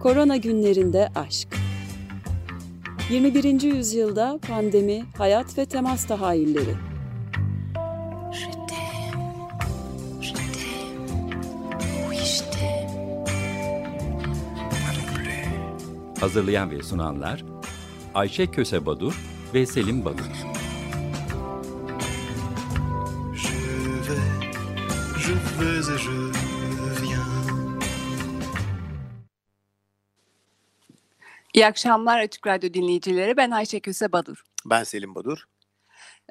Korona günlerinde aşk. 21. yüzyılda pandemi, hayat ve temas tahayyülleri. Hazırlayan ve sunanlar Ayşe Köse Badur ve Selim Badur. Je vais, je vais et je İyi akşamlar Açık Radyo dinleyicileri. Ben Ayşe Köse Badur. Ben Selim Badur.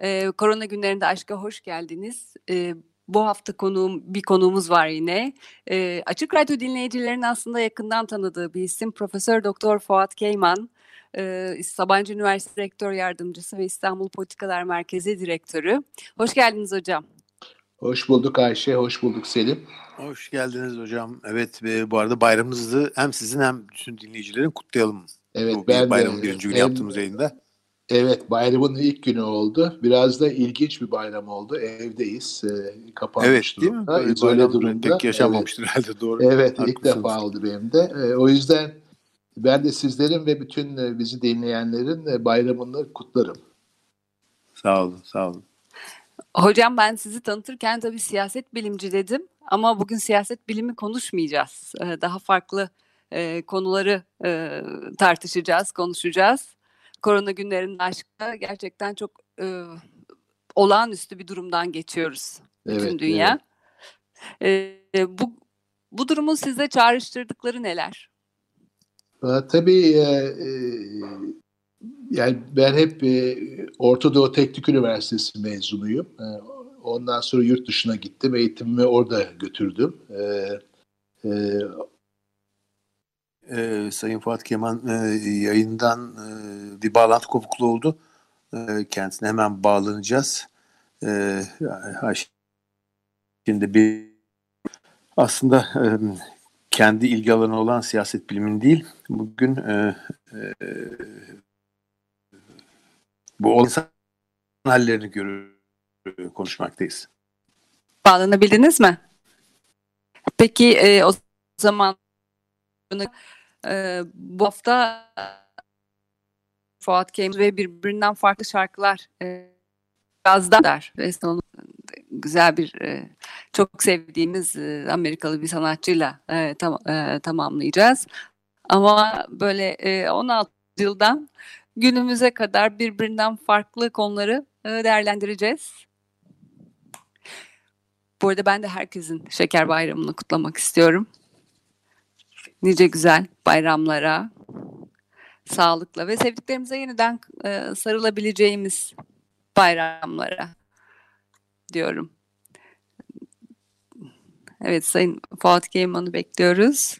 Ee, korona günlerinde aşka hoş geldiniz. Ee, bu hafta konuğum, bir konuğumuz var yine. Ee, Açık Radyo dinleyicilerin aslında yakından tanıdığı bir isim Profesör Doktor Fuat Keyman. Ee, Sabancı Üniversitesi Rektör Yardımcısı ve İstanbul Politikalar Merkezi Direktörü. Hoş geldiniz hocam. Hoş bulduk Ayşe, hoş bulduk Selim. Hoş geldiniz hocam. Evet ve bu arada bayramınızı hem sizin hem bütün dinleyicilerin kutlayalım. Evet bu ben bayramın de. birinci günü hem, yaptığımız yayında. Evet bayramın ilk günü oldu. Biraz da ilginç bir bayram oldu. Evdeyiz. E, kapanmış evet, değil mi? durumda. İzole durumda. Pek yaşanmamıştır evet. herhalde doğru. Evet Haklısınız. ilk defa oldu benim de. E, o yüzden ben de sizlerin ve bütün e, bizi dinleyenlerin e, bayramını kutlarım. Sağ olun, sağ olun. Hocam ben sizi tanıtırken tabii siyaset bilimci dedim ama bugün siyaset bilimi konuşmayacağız. Daha farklı konuları tartışacağız, konuşacağız. Korona günlerinde aşkta gerçekten çok olağanüstü bir durumdan geçiyoruz bütün evet, dünya. Evet. Bu, bu durumun size çağrıştırdıkları neler? Tabii e, e, yani ben hep e, Orta Doğu Teknik Üniversitesi mezunuyum. E, ondan sonra yurt dışına gittim. Eğitimimi orada götürdüm. E, e, e, Sayın Fuat Keman e, yayından e, bir bağlantı kopukluğu oldu. E, kendisine hemen bağlanacağız. E, şimdi bir aslında e, kendi ilgi alanı olan siyaset bilimin değil, bugün e, e, bu insan hallerini görür, konuşmaktayız. Bağlanabildiniz mi? Peki e, o zaman e, bu hafta Fuat Kemal ve birbirinden farklı şarkılar e, Gaz'da der. güzel bir e, çok sevdiğimiz e, Amerikalı bir sanatçıyla e, tam, e, tamamlayacağız. Ama böyle e, 16 yıldan günümüze kadar birbirinden farklı konuları e, değerlendireceğiz. Bu arada ben de herkesin Şeker Bayramı'nı kutlamak istiyorum. Nice güzel bayramlara, sağlıkla ve sevdiklerimize yeniden e, sarılabileceğimiz bayramlara diyorum. Evet Sayın Fuat Geyman'ı bekliyoruz.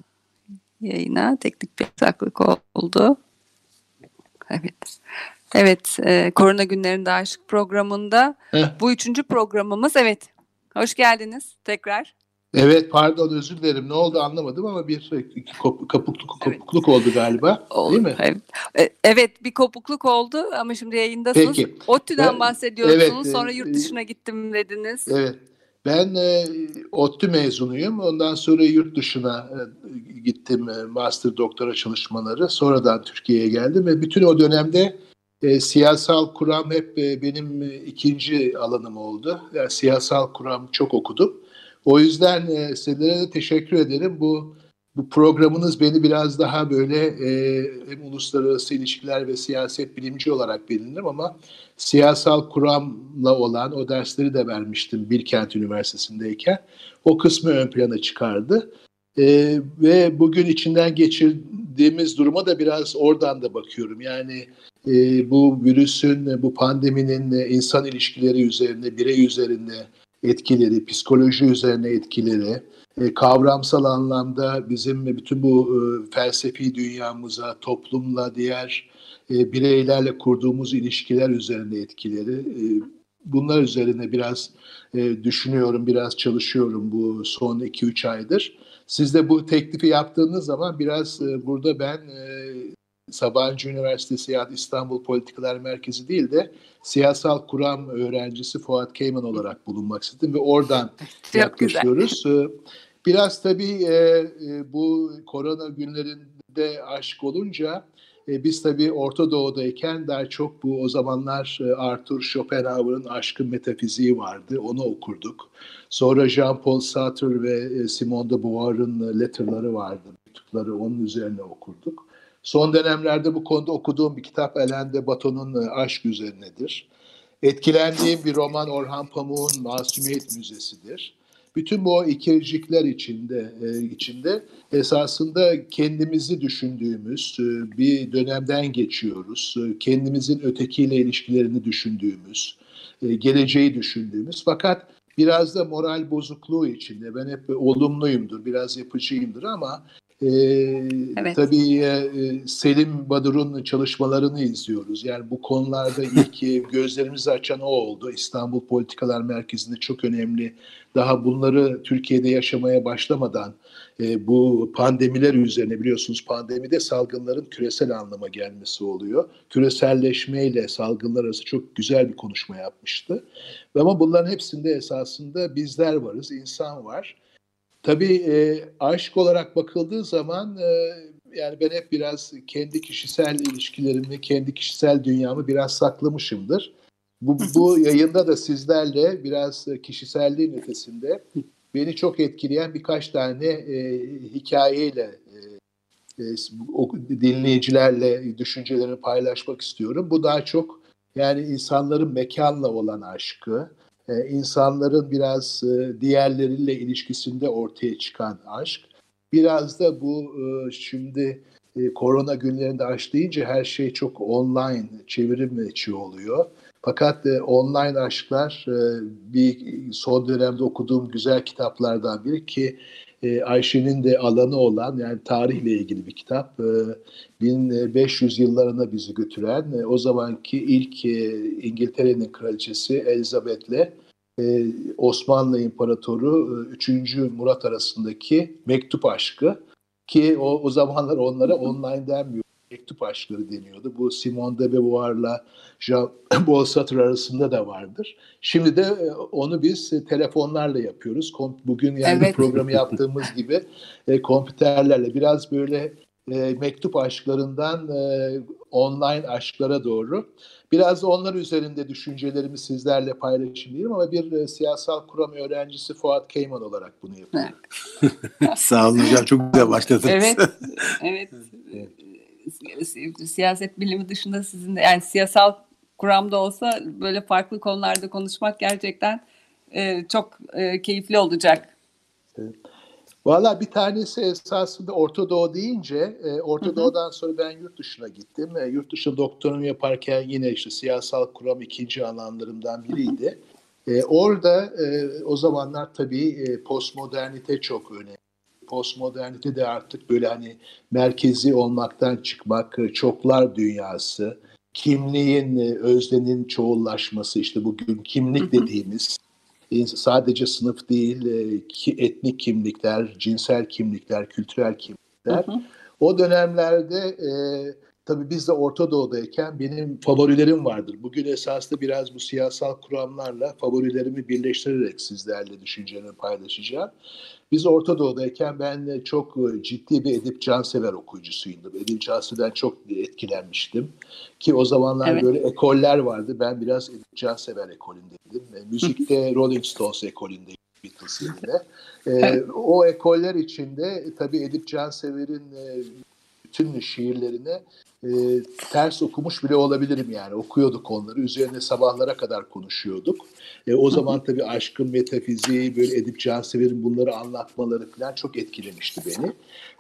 Yayına teknik bir aksaklık oldu. Evet. Evet, e, Korona Günlerinde Aşk programında Heh. bu üçüncü programımız. Evet, hoş geldiniz tekrar. Evet, pardon özür dilerim. Ne oldu anlamadım ama bir kopukluk, kopukluk evet. oldu galiba. Oldu, değil mi? Evet. E, evet, bir kopukluk oldu ama şimdi yayındasınız. Peki. ODTÜ'den ben, bahsediyorsunuz. Evet, Sonra yurt dışına gittim dediniz. Evet. Ben e, ODTÜ mezunuyum. Ondan sonra yurt dışına e, gittim e, master doktora çalışmaları. Sonradan Türkiye'ye geldim ve bütün o dönemde e, siyasal kuram hep e, benim e, ikinci alanım oldu. Yani siyasal kuram çok okudum. O yüzden e, sizlere de teşekkür ederim. Bu bu programınız beni biraz daha böyle e, hem uluslararası ilişkiler ve siyaset bilimci olarak bilinirim ama siyasal kuramla olan o dersleri de vermiştim Bilkent Üniversitesi'ndeyken. O kısmı ön plana çıkardı. E, ve bugün içinden geçirdiğimiz duruma da biraz oradan da bakıyorum. Yani e, bu virüsün, bu pandeminin insan ilişkileri üzerine, birey üzerinde etkileri, psikoloji üzerine etkileri, e, kavramsal anlamda bizim bütün bu e, felsefi dünyamıza, toplumla, diğer e, bireylerle kurduğumuz ilişkiler üzerine etkileri, e, bunlar üzerine biraz e, düşünüyorum, biraz çalışıyorum bu son 2-3 aydır. Siz de bu teklifi yaptığınız zaman biraz e, burada ben e, Sabancı Üniversitesi ya İstanbul Politikalar Merkezi değil de siyasal kuram öğrencisi Fuat Keyman olarak bulunmak istedim ve oradan yaklaşıyoruz. Güzel. Biraz tabii e, e, bu korona günlerinde de aşk olunca e, biz tabii Orta Doğu'dayken daha çok bu o zamanlar Arthur Schopenhauer'ın Aşkın Metafiziği vardı. Onu okurduk. Sonra Jean-Paul Sartre ve Simone de Beauvoir'ın letterları vardı. Mektupları onun üzerine okurduk. Son dönemlerde bu konuda okuduğum bir kitap Alain de Botton'un Aşk üzerinedir. Etkilendiğim bir roman Orhan Pamuk'un Masumiyet Müzesi'dir bütün bu ikircikler içinde e, içinde esasında kendimizi düşündüğümüz e, bir dönemden geçiyoruz. E, kendimizin ötekiyle ilişkilerini düşündüğümüz, geleceği düşündüğümüz fakat biraz da moral bozukluğu içinde. Ben hep olumluyumdur, biraz yapıcıyımdır ama e, evet. Tabii e, Selim Badur'un çalışmalarını izliyoruz. Yani bu konularda ilk gözlerimizi açan o oldu. İstanbul Politikalar Merkezi'nde çok önemli daha bunları Türkiye'de yaşamaya başlamadan e, bu pandemiler üzerine biliyorsunuz pandemide salgınların küresel anlama gelmesi oluyor. Küreselleşmeyle salgınlar arası çok güzel bir konuşma yapmıştı. Ama bunların hepsinde esasında bizler varız, insan var. Tabii e, aşk olarak bakıldığı zaman e, yani ben hep biraz kendi kişisel ilişkilerimi, kendi kişisel dünyamı biraz saklamışımdır. Bu, bu yayında da sizlerle biraz kişiselliğin ötesinde beni çok etkileyen birkaç tane e, hikayeyle e, e, dinleyicilerle düşüncelerimi paylaşmak istiyorum. Bu daha çok yani insanların mekanla olan aşkı, e, insanların biraz e, diğerleriyle ilişkisinde ortaya çıkan aşk. Biraz da bu e, şimdi e, korona günlerinde aşk deyince her şey çok online, çevirim içi oluyor. Fakat online aşklar bir son dönemde okuduğum güzel kitaplardan biri ki e, Ayşe'nin de alanı olan yani tarihle ilgili bir kitap. E, 1500 yıllarına bizi götüren e, o zamanki ilk e, İngiltere'nin kraliçesi Elizabeth'le e, Osmanlı İmparatoru e, 3. Murat arasındaki mektup aşkı ki o, o zamanlar onlara online denmiyor mektup aşkları deniyordu. Bu Simone de Beauvoir'la Jean Paul Sartre arasında da vardır. Şimdi de e, onu biz e, telefonlarla yapıyoruz. Bugün yani evet. programı yaptığımız gibi e, kompüterlerle biraz böyle e, mektup aşklarından e, online aşklara doğru. Biraz da onlar üzerinde düşüncelerimi sizlerle paylaşayım diyelim ama bir e, siyasal kuram öğrencisi Fuat Keyman olarak bunu yapıyorum. Sağ olun hocam çok güzel başladınız. Evet, evet. Siyaset bilimi dışında sizin de yani siyasal kuramda olsa böyle farklı konularda konuşmak gerçekten e, çok e, keyifli olacak. Evet. Valla bir tanesi esasında Orta Doğu deyince e, Orta Doğu'dan sonra ben yurt dışına gittim. E, yurt dışı doktorumu yaparken yine işte siyasal kuram ikinci alanlarımdan biriydi. E, orada e, o zamanlar tabii e, postmodernite çok önemli postmodernite de artık böyle hani merkezi olmaktan çıkmak, e, çoklar dünyası, kimliğin, e, öznenin çoğullaşması işte bugün kimlik dediğimiz sadece sınıf değil e, etnik kimlikler, cinsel kimlikler, kültürel kimlikler. O dönemlerde e, tabii biz de Orta Doğu'dayken benim favorilerim vardır. Bugün esasında biraz bu siyasal kuramlarla favorilerimi birleştirerek sizlerle düşüncelerimi paylaşacağım. Biz Orta Doğu'dayken ben çok e, ciddi bir Edip Cansever okuyucusuydum. Edip Cansever'den çok etkilenmiştim. Ki o zamanlar evet. böyle ekoller vardı. Ben biraz Edip Cansever ekolündeydim. Müzikte Rolling Stones ekolündeydim. Beatles yerine. E, o ekoller içinde e, tabii Edip Cansever'in e, bütün şiirlerini e, ters okumuş bile olabilirim yani. Okuyorduk onları. Üzerine sabahlara kadar konuşuyorduk. E, o zaman tabii aşkın metafiziği, böyle Edip Cansever'in bunları anlatmaları falan çok etkilemişti beni.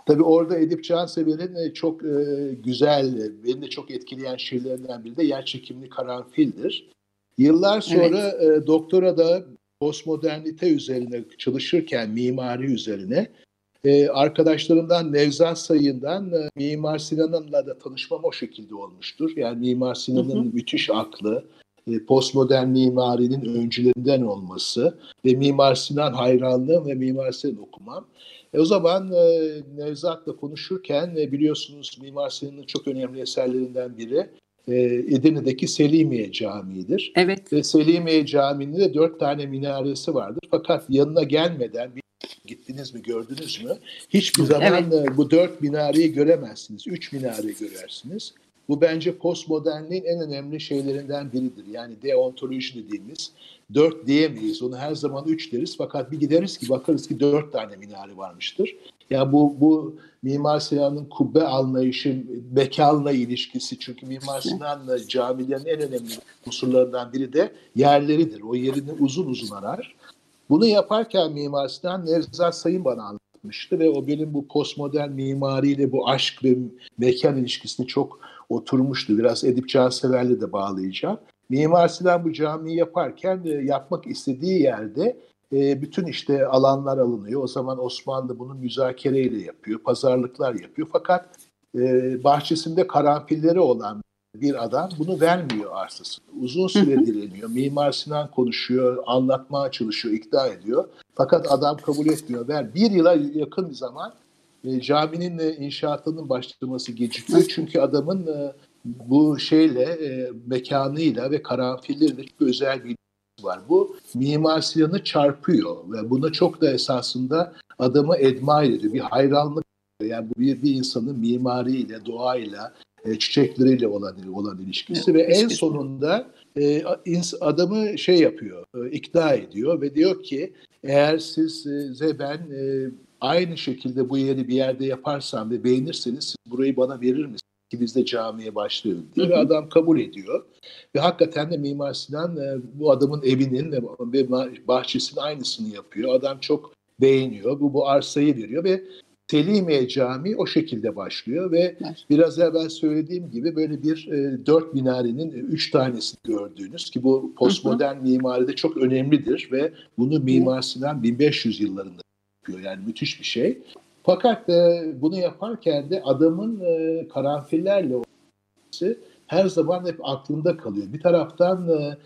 Tabii orada Edip Cansever'in e, çok e, güzel, beni de çok etkileyen şiirlerinden biri de yer çekimli karanfildir. Yıllar sonra evet. e, doktora da postmodernite üzerine çalışırken, mimari üzerine e, arkadaşlarımdan Nevzat Sayın'dan e, Mimar Sinan'la da tanışmam o şekilde olmuştur. Yani Mimar Sinan'ın müthiş aklı, e, postmodern mimarinin öncülerinden olması ve Mimar Sinan hayranlığım ve Mimar Sinan okumam. E, o zaman e, Nevzat'la konuşurken e, biliyorsunuz Mimar Sinan'ın çok önemli eserlerinden biri e, Edirne'deki Selimiye Camii'dir. Evet. Ve Selimiye Camii'nin de dört tane minaresi vardır. Fakat yanına gelmeden gittiniz mi gördünüz mü? Hiçbir zaman evet. bu dört minareyi göremezsiniz. Üç minareyi görersiniz. Bu bence postmodernliğin en önemli şeylerinden biridir. Yani deontoloji dediğimiz dört diyemeyiz. Onu her zaman üç deriz. Fakat bir gideriz ki bakarız ki dört tane minare varmıştır. Ya yani bu bu Mimar Sinan'ın kubbe anlayışı, mekanla ilişkisi çünkü Mimar Sinan'la camilerin en önemli unsurlarından biri de yerleridir. O yerini uzun uzun arar. Bunu yaparken Mimar Sinan Nevzat Sayın bana anlatmıştı ve o benim bu postmodern mimariyle bu aşk ve mekan ilişkisini çok oturmuştu. Biraz Edip Cansever'le de bağlayacağım. Mimar Sinan bu camiyi yaparken e, yapmak istediği yerde e, bütün işte alanlar alınıyor. O zaman Osmanlı bunu müzakereyle yapıyor, pazarlıklar yapıyor. Fakat e, bahçesinde karanfilleri olan bir adam bunu vermiyor arsasını. Uzun süre direniyor. Mimar Sinan konuşuyor, anlatmaya çalışıyor, ikna ediyor. Fakat adam kabul etmiyor. Ver bir yıla yakın bir zaman e, caminin e, inşaatının başlaması gecikiyor. Çünkü adamın e, bu şeyle, e, mekanıyla ve karanfilleriyle çok özel bir var. Bu Mimar Sinan'ı çarpıyor ve bunu çok da esasında adamı admire ediyor. Bir hayranlık yani bu bir, bir insanın mimariyle, doğayla, e, çiçekleriyle olan olan ilişkisi evet, ve en sonunda e, adamı şey yapıyor, e, ikna ediyor ve diyor ki eğer size ben e, aynı şekilde bu yeri bir yerde yaparsam ve beğenirseniz siz burayı bana verir misiniz? ki biz de camiye başlayalım diye hı hı. ve adam kabul ediyor. Ve hakikaten de Mimar Sinan e, bu adamın evinin ve bahçesinin aynısını yapıyor. Adam çok beğeniyor. Bu, bu arsayı veriyor ve Selimiye Camii o şekilde başlıyor ve evet. biraz evvel söylediğim gibi böyle bir e, dört minarenin e, üç tanesini gördüğünüz ki bu postmodern hı hı. mimaride çok önemlidir ve bunu Mimar Sinan 1500 yıllarında yapıyor. Yani müthiş bir şey. Fakat e, bunu yaparken de adamın e, karanfillerle her zaman hep aklında kalıyor. Bir taraftan e,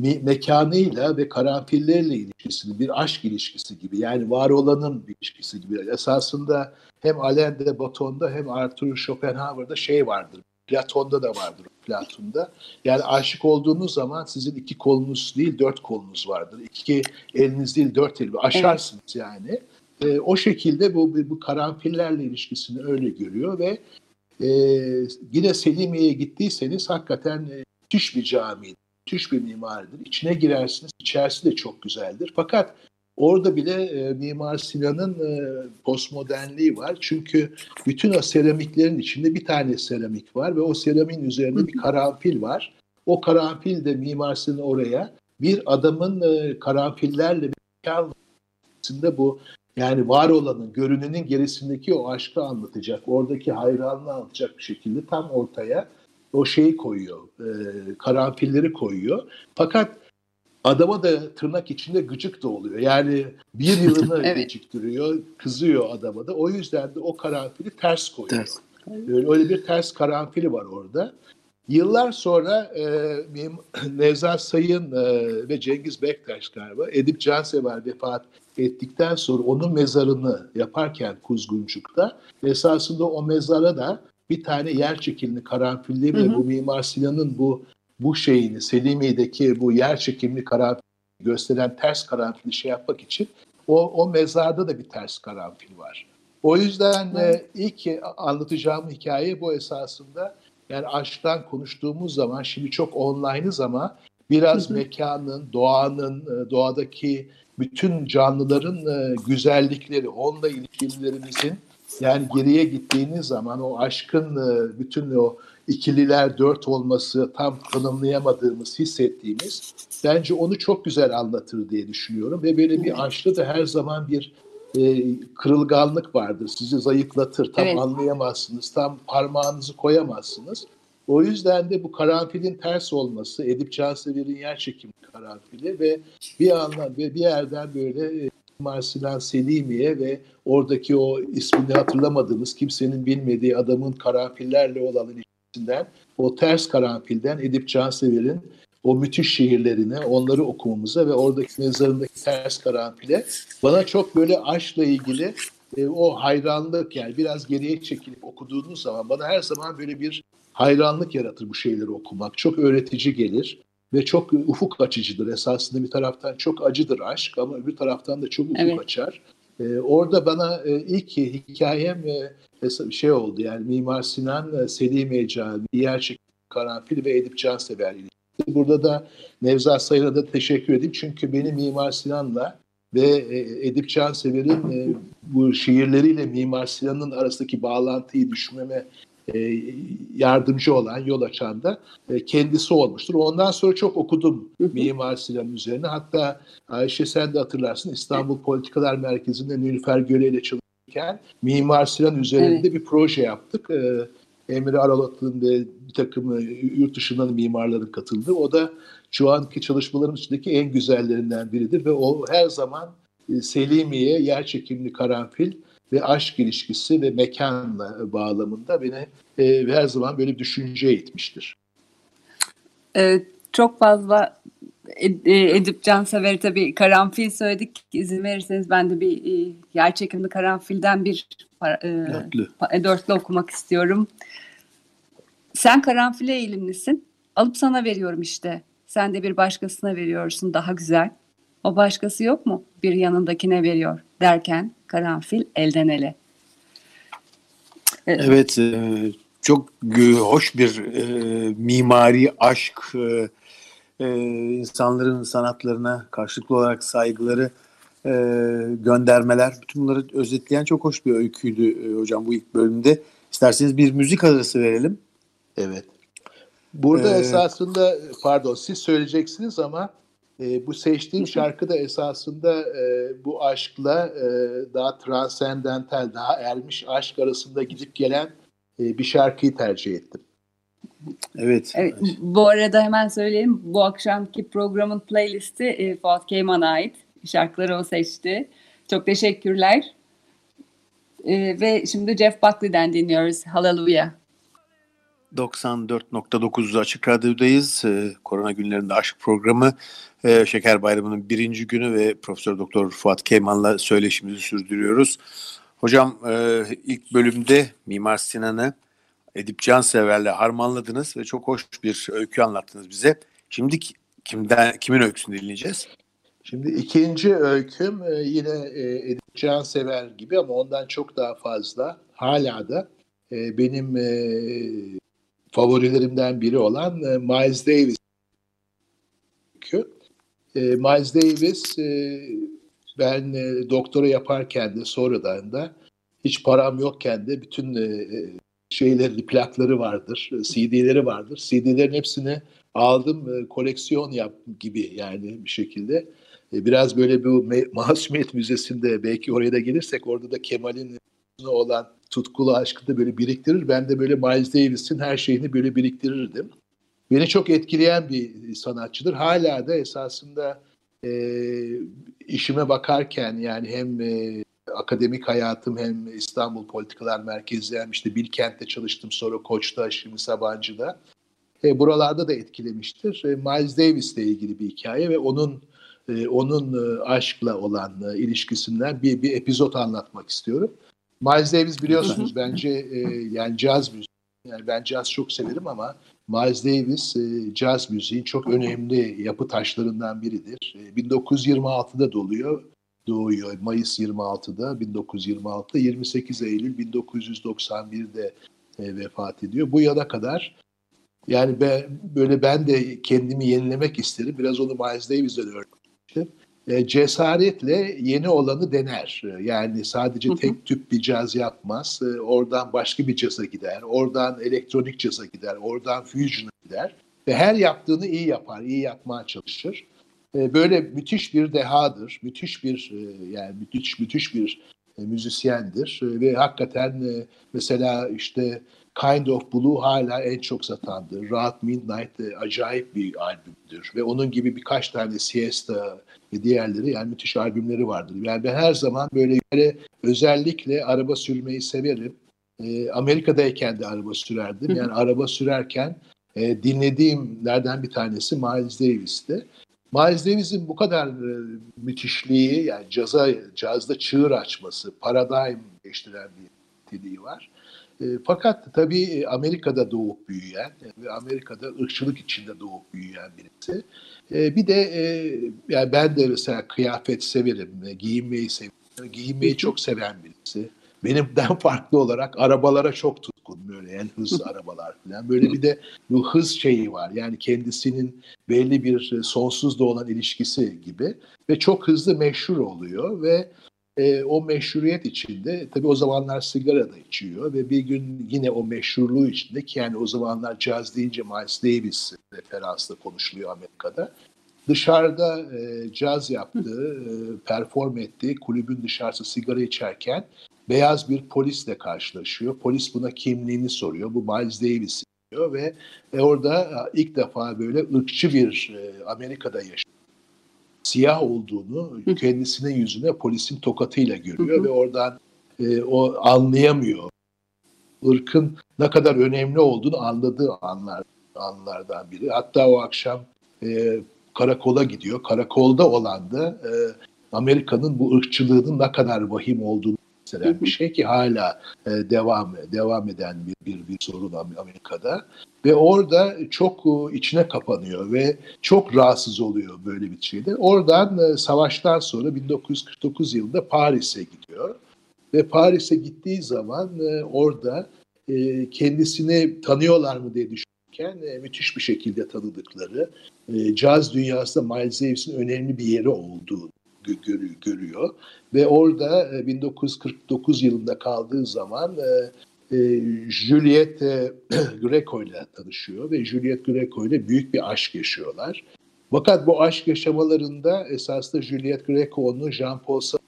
me- mekanıyla ve karanfillerle ilişkisini, bir aşk ilişkisi gibi yani var olanın bir ilişkisi gibi. Esasında hem Alain de Botton'da hem Arthur Schopenhauer'da şey vardır. Platon'da da vardır Platon'da. Yani aşık olduğunuz zaman sizin iki kolunuz değil dört kolunuz vardır. İki eliniz değil dört el. Aşarsınız evet. yani. E, o şekilde bu, bu karanfillerle ilişkisini öyle görüyor ve e, yine Selimiye'ye gittiyseniz hakikaten e, müthiş bir cami, müthiş bir mimaridir. İçine girersiniz, içerisi de çok güzeldir. Fakat orada bile e, Mimar Sinan'ın e, postmodernliği var. Çünkü bütün o seramiklerin içinde bir tane seramik var ve o seramiğin üzerinde bir karanfil var. O karanfil de Mimar Sinan oraya bir adamın e, karanfillerle bir bu yani var olanın, görünenin gerisindeki o aşkı anlatacak, oradaki hayranlığı anlatacak bir şekilde tam ortaya o şeyi koyuyor, e, karanfilleri koyuyor. Fakat adama da tırnak içinde gıcık da oluyor. Yani bir yılını evet. geciktiriyor, kızıyor adama da. O yüzden de o karanfili ters koyuyor. Ters. Öyle, öyle bir ters karanfili var orada. Yıllar sonra e, Nevzat Sayın e, ve Cengiz Bektaş galiba Edip Cansever vefat ettikten sonra onun mezarını yaparken Kuzguncuk'ta esasında o mezara da bir tane yer çekimli karanfilli ve bu Mimar Sinan'ın bu bu şeyini Selimiye'deki bu yer çekimli karanfil gösteren ters karanfili şey yapmak için o, o mezarda da bir ters karanfil var. O yüzden e, ilk anlatacağım hikaye bu esasında. Yani aşktan konuştuğumuz zaman şimdi çok online'ız ama biraz mekanın, doğanın, e, doğadaki bütün canlıların e, güzellikleri, onunla ilişkilerimizin yani geriye gittiğiniz zaman o aşkın e, bütün o ikililer dört olması tam tanımlayamadığımız, hissettiğimiz bence onu çok güzel anlatır diye düşünüyorum. Ve böyle bir aşkta da her zaman bir e, kırılganlık vardır. Sizi zayıflatır. Tam evet. anlayamazsınız. Tam parmağınızı koyamazsınız. O yüzden de bu karanfilin ters olması, Edip Cansever'in yer çekimi karanfili ve bir anlam ve bir yerden böyle e, Marsilan Selimiye ve oradaki o ismini hatırlamadığımız kimsenin bilmediği adamın karanfillerle olan ilişkisinden o ters karanfilden Edip Cansever'in o müthiş şiirlerini, onları okumamıza ve oradaki mezarındaki ters karanfile bana çok böyle aşkla ilgili e, o hayranlık yani biraz geriye çekilip okuduğunuz zaman bana her zaman böyle bir hayranlık yaratır bu şeyleri okumak. Çok öğretici gelir ve çok ufuk açıcıdır. Esasında bir taraftan çok acıdır aşk ama öbür taraftan da çok ufuk evet. açar. E, orada bana e, ilk hikayem e, şey oldu yani Mimar Sinan, e, Selim Ecel, Yer Karanfil ve Edip Cansever Burada da Nevzat Sayın'a da teşekkür edeyim. Çünkü beni Mimar Sinan'la ve e, Edip Cansever'in e, bu şiirleriyle Mimar Sinan'ın arasındaki bağlantıyı düşmeme e, yardımcı olan, yol açan da kendisi olmuştur. Ondan sonra çok okudum Mimar Sinan üzerine. Hatta Ayşe sen de hatırlarsın İstanbul Politikalar Merkezi'nde Nilüfer Göle ile çalışırken Mimar Sinan üzerinde evet. bir proje yaptık. Emre Aralat'ın ve bir takım yurt dışından mimarların katıldığı. O da şu anki çalışmaların içindeki en güzellerinden biridir ve o her zaman Selimiye, yer çekimli karanfil ve aşk ilişkisi ve mekanla bağlamında beni e, her zaman böyle bir düşünce etmiştir. Evet, çok fazla e, Edip Cansever'i tabii karanfil söyledik. İzin verirseniz ben de bir e, yer çekimli karanfilden bir e, dörtlü. E, dörtlü okumak istiyorum. Sen karanfile eğilimlisin. Alıp sana veriyorum işte. Sen de bir başkasına veriyorsun daha güzel. O başkası yok mu? Bir yanındakine veriyor derken karanfil elden ele. Evet, e, çok hoş bir e, mimari aşk, e, e, insanların sanatlarına karşılıklı olarak saygıları e, göndermeler, bütün bunları özetleyen çok hoş bir öyküydü e, hocam bu ilk bölümde. İsterseniz bir müzik arası verelim. Evet. Burada ee, esasında pardon siz söyleyeceksiniz ama e, bu seçtiğim şarkı da esasında e, bu aşkla e, daha transendental, daha ermiş aşk arasında gidip gelen e, bir şarkıyı tercih ettim. Evet. evet. Bu arada hemen söyleyeyim. Bu akşamki programın playlisti e, Fuat Keyman'a ait. Şarkıları o seçti. Çok teşekkürler. E, ve şimdi Jeff Buckley'den dinliyoruz. Hallelujah. 94.9 Açık Radyo'dayız. Ee, korona günlerinde aşk programı e, Şeker Bayramı'nın birinci günü ve Profesör Doktor Fuat Keyman'la söyleşimizi sürdürüyoruz. Hocam e, ilk bölümde Mimar Sinan'ı Edip Cansever'le harmanladınız ve çok hoş bir öykü anlattınız bize. Şimdi kimden kimin öyküsünü dinleyeceğiz? Şimdi ikinci öyküm e, yine e, Edip Cansever gibi ama ondan çok daha fazla. Hala da e, benim favorilerimden biri olan Miles Davis. Miles Davis ben doktora yaparken de sonradan da hiç param yokken de bütün şeyleri, plakları vardır, CD'leri vardır. CD'lerin hepsini aldım, koleksiyon yaptım gibi yani bir şekilde. E, biraz böyle bu Masumiyet Müzesi'nde belki oraya da gelirsek orada da Kemal'in olan tutkulu aşkı da böyle biriktirir. Ben de böyle Miles Davis'in her şeyini böyle biriktirirdim. Beni çok etkileyen bir sanatçıdır. Hala da esasında e, işime bakarken yani hem e, akademik hayatım hem İstanbul Politikalar Merkezi hem işte Bilkent'te çalıştım sonra Koç'ta şimdi Sabancı'da. E, buralarda da etkilemiştir. E, Miles Davis ile ilgili bir hikaye ve onun e, onun e, aşkla olan e, ilişkisinden bir, bir epizot anlatmak istiyorum. Miles Davis biliyorsunuz bence e, yani caz müziği, yani ben caz çok severim ama Miles Davis e, caz müziğin çok önemli yapı taşlarından biridir. E, 1926'da doluyor doğuyor. Mayıs 26'da 1926'da 28 Eylül 1991'de e, vefat ediyor. Bu yana kadar yani ben, böyle ben de kendimi yenilemek isterim. Biraz onu Miles Davis'den öğrenmiştim. E, cesaretle yeni olanı dener. Yani sadece tek tüp bir caz yapmaz. E, oradan başka bir caza gider. Oradan elektronik caza gider. Oradan fusion'a gider. Ve her yaptığını iyi yapar. iyi yapmaya çalışır. E, böyle müthiş bir dehadır, müthiş bir e, yani müthiş müthiş bir e, müzisyendir ve hakikaten mesela işte Kind of Blue hala en çok satandır. Rahat Midnight acayip bir albümdür ve onun gibi birkaç tane Siesta ve diğerleri yani müthiş albümleri vardır. Yani ben her zaman böyle özellikle araba sürmeyi severim. Amerika'dayken de araba sürerdim. Yani araba sürerken dinlediğimlerden bir tanesi Miles Davis'ti. Miles Davis'in bu kadar e, müthişliği yani caza, cazda çığır açması, paradigm değiştiren bir niteliği var. E, fakat tabii e, Amerika'da doğup büyüyen ve Amerika'da ırkçılık içinde doğup büyüyen birisi. E, bir de yani ben de mesela kıyafet severim, giyinmeyi severim. Giyinmeyi çok seven birisi. Benimden farklı olarak arabalara çok tutkun böyle yani hızlı arabalar falan. Böyle bir de bu hız şeyi var. Yani kendisinin belli bir sonsuzda olan ilişkisi gibi ve çok hızlı meşhur oluyor ve e, o meşhuriyet içinde tabii o zamanlar sigara da içiyor ve bir gün yine o meşhurluğu içinde ki yani o zamanlar caz deyince Miles Davis referansla konuşuluyor Amerika'da. Dışarıda e, caz yaptığı, e, perform ettiği kulübün dışarısı sigara içerken beyaz bir polisle karşılaşıyor. Polis buna kimliğini soruyor. Bu Miles Davis diyor ve e, orada ilk defa böyle ırkçı bir e, Amerika'da yaşıyor siyah olduğunu kendisinin yüzüne polisin tokatıyla görüyor hı hı. ve oradan e, o anlayamıyor. Irkın ne kadar önemli olduğunu anladığı anlar anlardan biri. Hatta o akşam e, karakola gidiyor. Karakolda olan da e, Amerika'nın bu ırkçılığının ne kadar vahim olduğunu gösteren bir şey ki hala e, devam devam eden bir, bir bir sorun Amerika'da. Ve orada çok e, içine kapanıyor ve çok rahatsız oluyor böyle bir şeyde. Oradan e, savaştan sonra 1949 yılında Paris'e gidiyor. Ve Paris'e gittiği zaman e, orada kendisini tanıyorlar mı diye düşünürken müthiş bir şekilde tanıdıkları caz dünyasında Miles Davis'in önemli bir yeri olduğunu görüyor. Ve orada 1949 e, yılında kaldığı zaman e, e, Juliette Greco ile tanışıyor ve Juliette Greco ile büyük bir aşk yaşıyorlar. Fakat bu aşk yaşamalarında esasında Juliette Greco onu Jean-Paul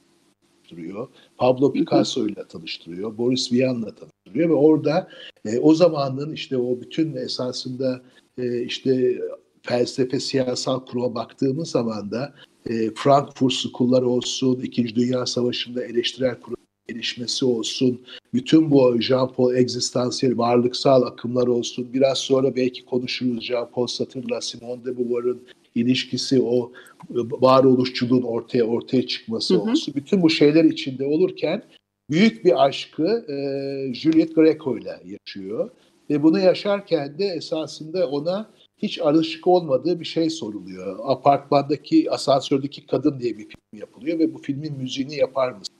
tanıştırıyor. Pablo Picasso ile tanıştırıyor. Boris Vian'la tanıştırıyor ve orada e, o zamanın işte o bütün esasında e, işte felsefe, siyasal kuruma baktığımız zaman da e, Frankfurt School'lar olsun, İkinci Dünya Savaşı'nda eleştirel kurum gelişmesi olsun, bütün bu Jean-Paul egzistansiyel varlıksal akımlar olsun, biraz sonra belki konuşuruz Jean-Paul Sartre'la Simone de Beauvoir'ın ilişkisi, o varoluşçuluğun ortaya ortaya çıkması hı hı. olsun. Bütün bu şeyler içinde olurken büyük bir aşkı e, Juliette Greco ile yaşıyor. Ve bunu yaşarken de esasında ona hiç alışık olmadığı bir şey soruluyor. Apartmandaki, asansördeki kadın diye bir film yapılıyor ve bu filmin müziğini yapar mısın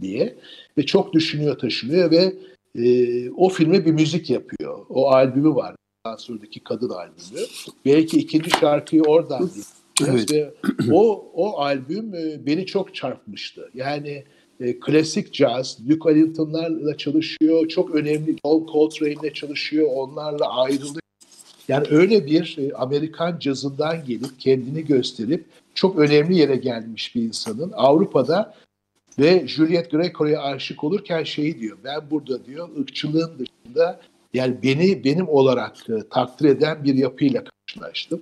diye. Ve çok düşünüyor, taşınıyor ve e, o filme bir müzik yapıyor. O albümü var. Asansördeki kadın albümü. Belki ikinci şarkıyı oradan Evet. Ve o, o albüm e, beni çok çarpmıştı. Yani e, klasik caz, Duke Ellington'larla çalışıyor, çok önemli John Coltrane'le çalışıyor, onlarla ayrılıyor. Yani öyle bir e, Amerikan cazından gelip kendini gösterip çok önemli yere gelmiş bir insanın Avrupa'da ve Juliette Greco'ya aşık olurken şeyi diyor. Ben burada diyor ırkçılığın dışında yani beni benim olarak e, takdir eden bir yapıyla karşılaştım.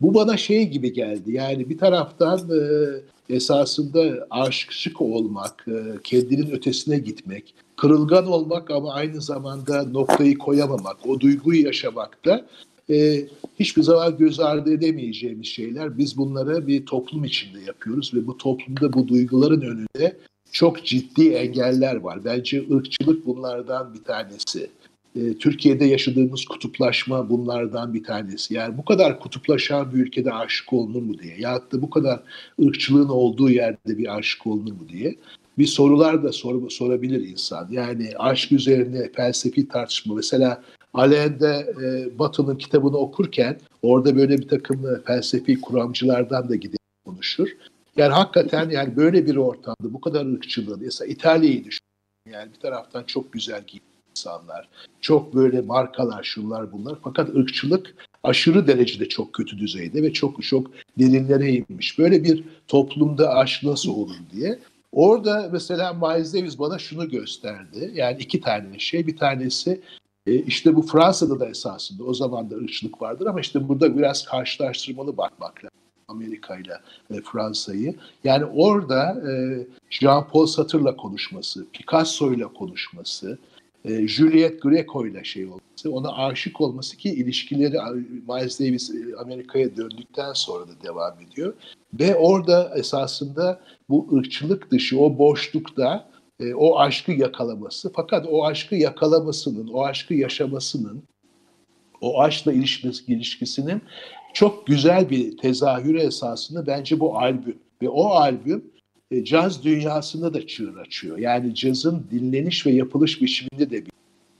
Bu bana şey gibi geldi. Yani bir taraftan e, esasında aşık olmak, e, kendinin ötesine gitmek, kırılgan olmak ama aynı zamanda noktayı koyamamak, o duyguyu yaşamak da e, hiçbir zaman göz ardı edemeyeceğimiz şeyler. Biz bunları bir toplum içinde yapıyoruz ve bu toplumda bu duyguların önünde çok ciddi engeller var. Bence ırkçılık bunlardan bir tanesi. E, Türkiye'de yaşadığımız kutuplaşma bunlardan bir tanesi. Yani bu kadar kutuplaşan bir ülkede aşık olunur mu diye. Ya da bu kadar ırkçılığın olduğu yerde bir aşık olunur mu diye. Bir sorular da sor, sorabilir insan. Yani aşk üzerine felsefi tartışma. Mesela Alain'de e, Batı'nın kitabını okurken orada böyle bir takım e, felsefi kuramcılardan da gidip konuşur. Yani hakikaten yani böyle bir ortamda bu kadar ırkçılığı, mesela İtalya'yı düşün. Yani bir taraftan çok güzel giyinmiş insanlar, çok böyle markalar, şunlar bunlar. Fakat ırkçılık aşırı derecede çok kötü düzeyde ve çok çok derinlere inmiş. Böyle bir toplumda aşk nasıl olur diye. Orada mesela Miles Davis bana şunu gösterdi. Yani iki tane şey. Bir tanesi e, işte bu Fransa'da da esasında o zaman da ırkçılık vardır ama işte burada biraz karşılaştırmalı bakmak lazım. Amerika ile e, Fransa'yı. Yani orada e, Jean-Paul Sartre'la konuşması, Picasso ile konuşması, e, Juliette Greco ile şey olması, ona aşık olması ki ilişkileri Miles Davis e, Amerika'ya döndükten sonra da devam ediyor. Ve orada esasında bu ırkçılık dışı o boşlukta e, o aşkı yakalaması fakat o aşkı yakalamasının, o aşkı yaşamasının, o aşkla ilişkisi, ilişkisinin çok güzel bir tezahürü esasında bence bu albüm. Ve o albüm e, caz dünyasında da çığır açıyor. Yani cazın dinleniş ve yapılış biçiminde de bir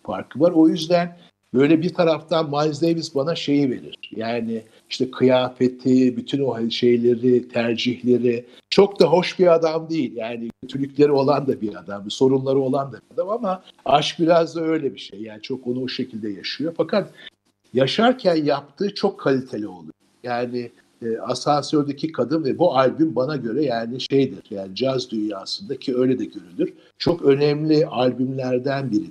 farkı var. O yüzden böyle bir taraftan Miles Davis bana şeyi verir. Yani işte kıyafeti, bütün o şeyleri, tercihleri çok da hoş bir adam değil. Yani kötülükleri olan da bir adam, sorunları olan da bir adam ama aşk biraz da öyle bir şey. Yani çok onu o şekilde yaşıyor. Fakat yaşarken yaptığı çok kaliteli oluyor. Yani e, Asansördeki Kadın ve bu albüm bana göre yani şeydir. Yani caz dünyasındaki öyle de görülür. Çok önemli albümlerden biri.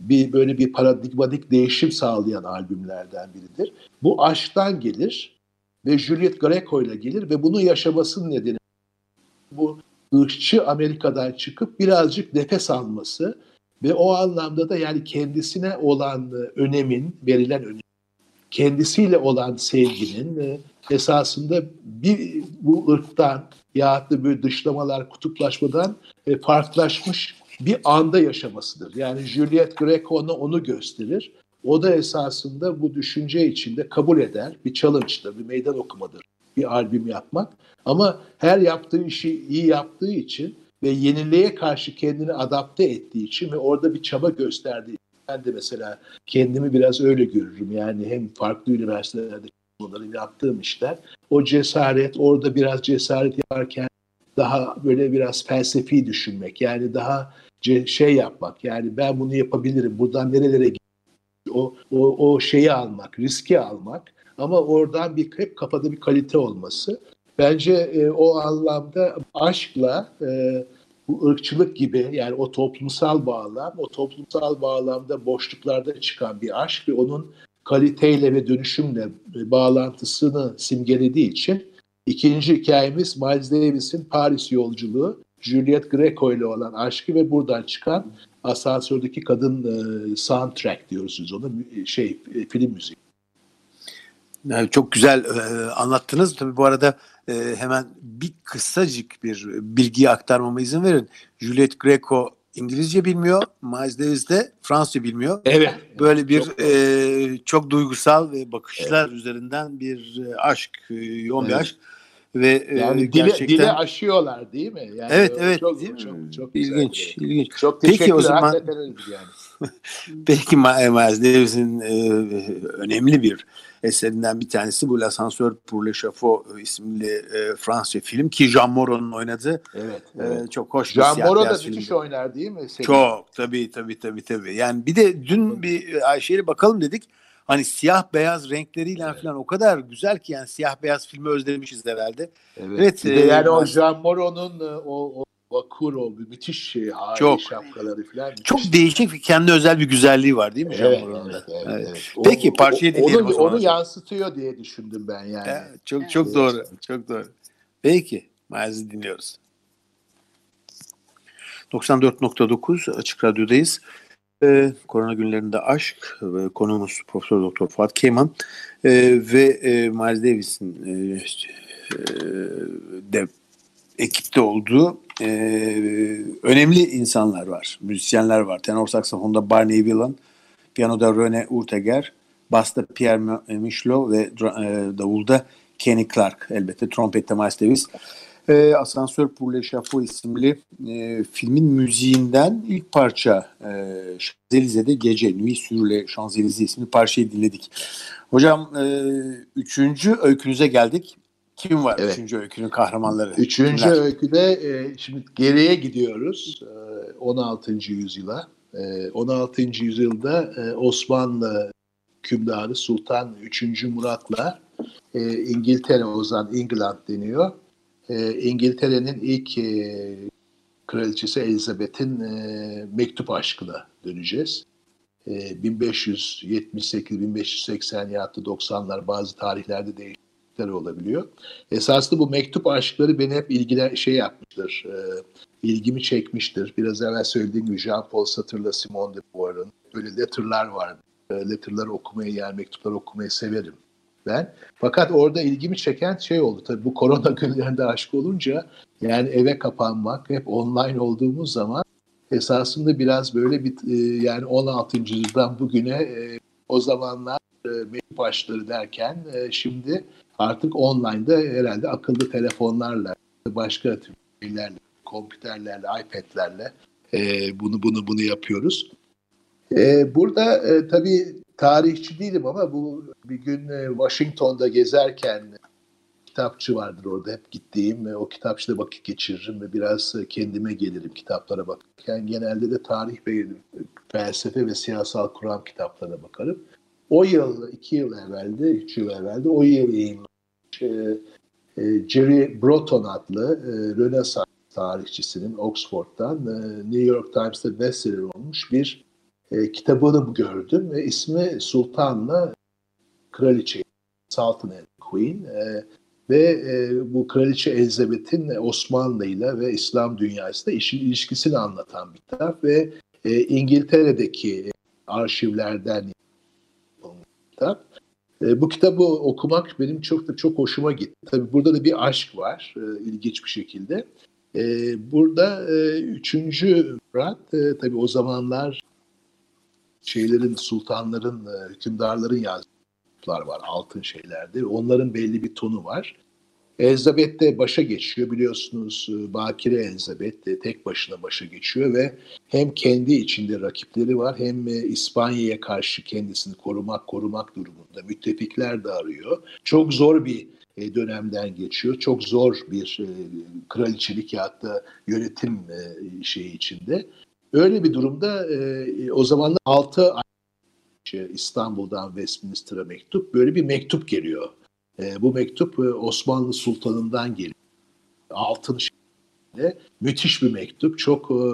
Bir böyle bir paradigmatik değişim sağlayan albümlerden biridir. Bu aşktan gelir ve Juliet Greco ile gelir ve bunu yaşamasının nedeni bu ırkçı Amerika'dan çıkıp birazcık nefes alması ve o anlamda da yani kendisine olan e, önemin, verilen önem, kendisiyle olan sevginin e, esasında bir bu ırktan ya da böyle dışlamalar, kutuplaşmadan e, farklılaşmış bir anda yaşamasıdır. Yani Juliet Greco ona onu gösterir. O da esasında bu düşünce içinde kabul eder. Bir challenge'dır, bir meydan okumadır. Bir albüm yapmak. Ama her yaptığı işi iyi yaptığı için ve yeniliğe karşı kendini adapte ettiği için ve orada bir çaba gösterdiği için ben de mesela kendimi biraz öyle görürüm. Yani hem farklı üniversitelerde bunları yaptığım işler. O cesaret, orada biraz cesaret yaparken daha böyle biraz felsefi düşünmek. Yani daha şey yapmak. Yani ben bunu yapabilirim. Buradan nerelere o, o, o şeyi almak, riski almak. Ama oradan bir hep kafada bir kalite olması. Bence e, o anlamda aşkla e, bu ırkçılık gibi yani o toplumsal bağlam, o toplumsal bağlamda boşluklarda çıkan bir aşk ve onun kaliteyle ve dönüşümle bağlantısını simgelediği için ikinci hikayemiz Miles Davis'in Paris yolculuğu, Juliet Greco ile olan aşkı ve buradan çıkan asansördeki kadın e, soundtrack diyoruz biz ona şey e, film müziği. Yani çok güzel e, anlattınız. Tabii bu arada e, hemen bir kısacık bir bilgiyi aktarmama izin verin. Juliet Greco İngilizce bilmiyor. Miles Davis de Fransızca bilmiyor. Evet. Böyle bir çok, e, çok duygusal ve bakışlar evet. üzerinden bir e, aşk, e, yoğun evet. bir aşk ve e, yani dile, gerçekten dile aşıyorlar değil mi? Yani evet evet çok, değil mi? Çok, çok ilginç, güzel. ilginç. Çok Peki o zaman yani. Peki Miles Davis'in e, önemli bir eserinden bir tanesi bu L'Ascenseur pour l'Echafaud isimli e, Fransızca film ki Jean Moreau'nun oynadığı evet, e, evet. E, çok hoş Jean bir Moreau da müthiş oynar değil mi? Senin? Çok tabii tabii tabii tabii. Yani bir de dün bir Ayşe'yle bakalım dedik. Hani siyah beyaz renkleriyle evet. falan o kadar güzel ki yani siyah beyaz filmi özlemişiz herhalde. Evet. evet e, yani o Jean Moreau'nun e, o, o vakur o müthiş şey, hali çok, şapkaları falan. Müthiş. Çok değişik bir kendi özel bir güzelliği var değil mi evet, Jean Evet, evet, evet. evet. Peki parçayı dinleyelim onu, o zaman. Onu yansıtıyor diye düşündüm ben yani. Evet, çok çok evet. doğru. Çok doğru. Peki Miles'i dinliyoruz. 94.9 Açık Radyo'dayız. Ee, korona günlerinde aşk ve konuğumuz Profesör Doktor Fuat Keman ee, ve e, Miles Davis'in e, e, de ekipte olduğu e, önemli insanlar var. Müzisyenler var. Tenor saksafonda Barney Whelan, piyanoda Rene Urteger, basta Pierre Michelot ve e, davulda Kenny Clark. Elbette trompette Miles Davis. E, Asansör pour l'Echafaud isimli e, filmin müziğinden ilk parça e, Şanzelize'de Gece, Nuit sur les Champs-Élysées isimli parçayı dinledik. Hocam e, üçüncü öykünüze geldik. Kim var evet. üçüncü öykünün kahramanları? Üçüncü Kimler? öyküde e, şimdi geriye gidiyoruz e, 16. yüzyıla. E, 16. yüzyılda e, Osmanlı hükümdarı Sultan 3. Murat'la e, İngiltere o zaman England deniyor. E, İngiltere'nin ilk e, kraliçesi Elizabeth'in e, mektup aşkına döneceğiz. E, 1578-1580 ya da 90'lar bazı tarihlerde değişti sebepleri olabiliyor. Esaslı bu mektup aşkları beni hep ilgilen şey yapmıştır. E, ilgimi çekmiştir. Biraz evvel söylediğim gibi Jean-Paul Sartre'la Simone de Beauvoir'ın böyle letterlar vardı. E, letterlar okumayı yani mektuplar okumayı severim ben. Fakat orada ilgimi çeken şey oldu. Tabii bu korona günlerinde aşk olunca yani eve kapanmak hep online olduğumuz zaman esasında biraz böyle bir e, yani 16. yüzyıldan bugüne e, o zamanlar e, mektup aşkları derken e, şimdi artık online'da herhalde akıllı telefonlarla başka şeylerle, kompüterlerle, iPad'lerle bunu bunu bunu yapıyoruz. Burada tabii tarihçi değilim ama bu bir gün e, Washington'da gezerken kitapçı vardır orada hep gittiğim. E, o kitapçıda vakit geçiririm ve biraz e, kendime gelirim kitaplara bakarken. Genelde de tarih ve felsefe ve siyasal kuram kitaplarına bakarım. O yıl, iki yıl evvelde, üç yıl evvelde o yıl yayınlanmış e, e, Jerry Broughton adlı e, Rönesans tarihçisinin Oxford'dan e, New York Times'ta bestseller olmuş bir e, kitabını gördüm ve ismi Sultan'la Kraliçe, Sultan Queen e, ve e, bu Kraliçe Elizabeth'in Osmanlı ile ve İslam dünyasında işin ilişkisini anlatan bir kitap ve e, İngiltere'deki arşivlerden kitap. E, bu kitabı okumak benim çok da çok hoşuma gitti. Tabii burada da bir aşk var e, ilginç bir şekilde. E, burada e, üçüncü Murat e, tabii o zamanlar şeylerin, sultanların, e, hükümdarların yazdıkları var altın şeylerde. Onların belli bir tonu var. Elizabeth de başa geçiyor biliyorsunuz e, Bakire Elizabeth de tek başına başa geçiyor ve hem kendi içinde rakipleri var hem e, İspanya'ya karşı kendisini korumak korumak durumunda müttefikler de arıyor. Çok zor bir e, dönemden geçiyor. Çok zor bir kraliçelik ya da yönetim şeyi içinde. Öyle bir durumda o zamanlar 6 ay İstanbul'dan Westminster'a mektup böyle bir mektup geliyor e, bu mektup e, Osmanlı Sultanı'ndan geliyor. Altın şeklinde. Müthiş bir mektup. Çok e,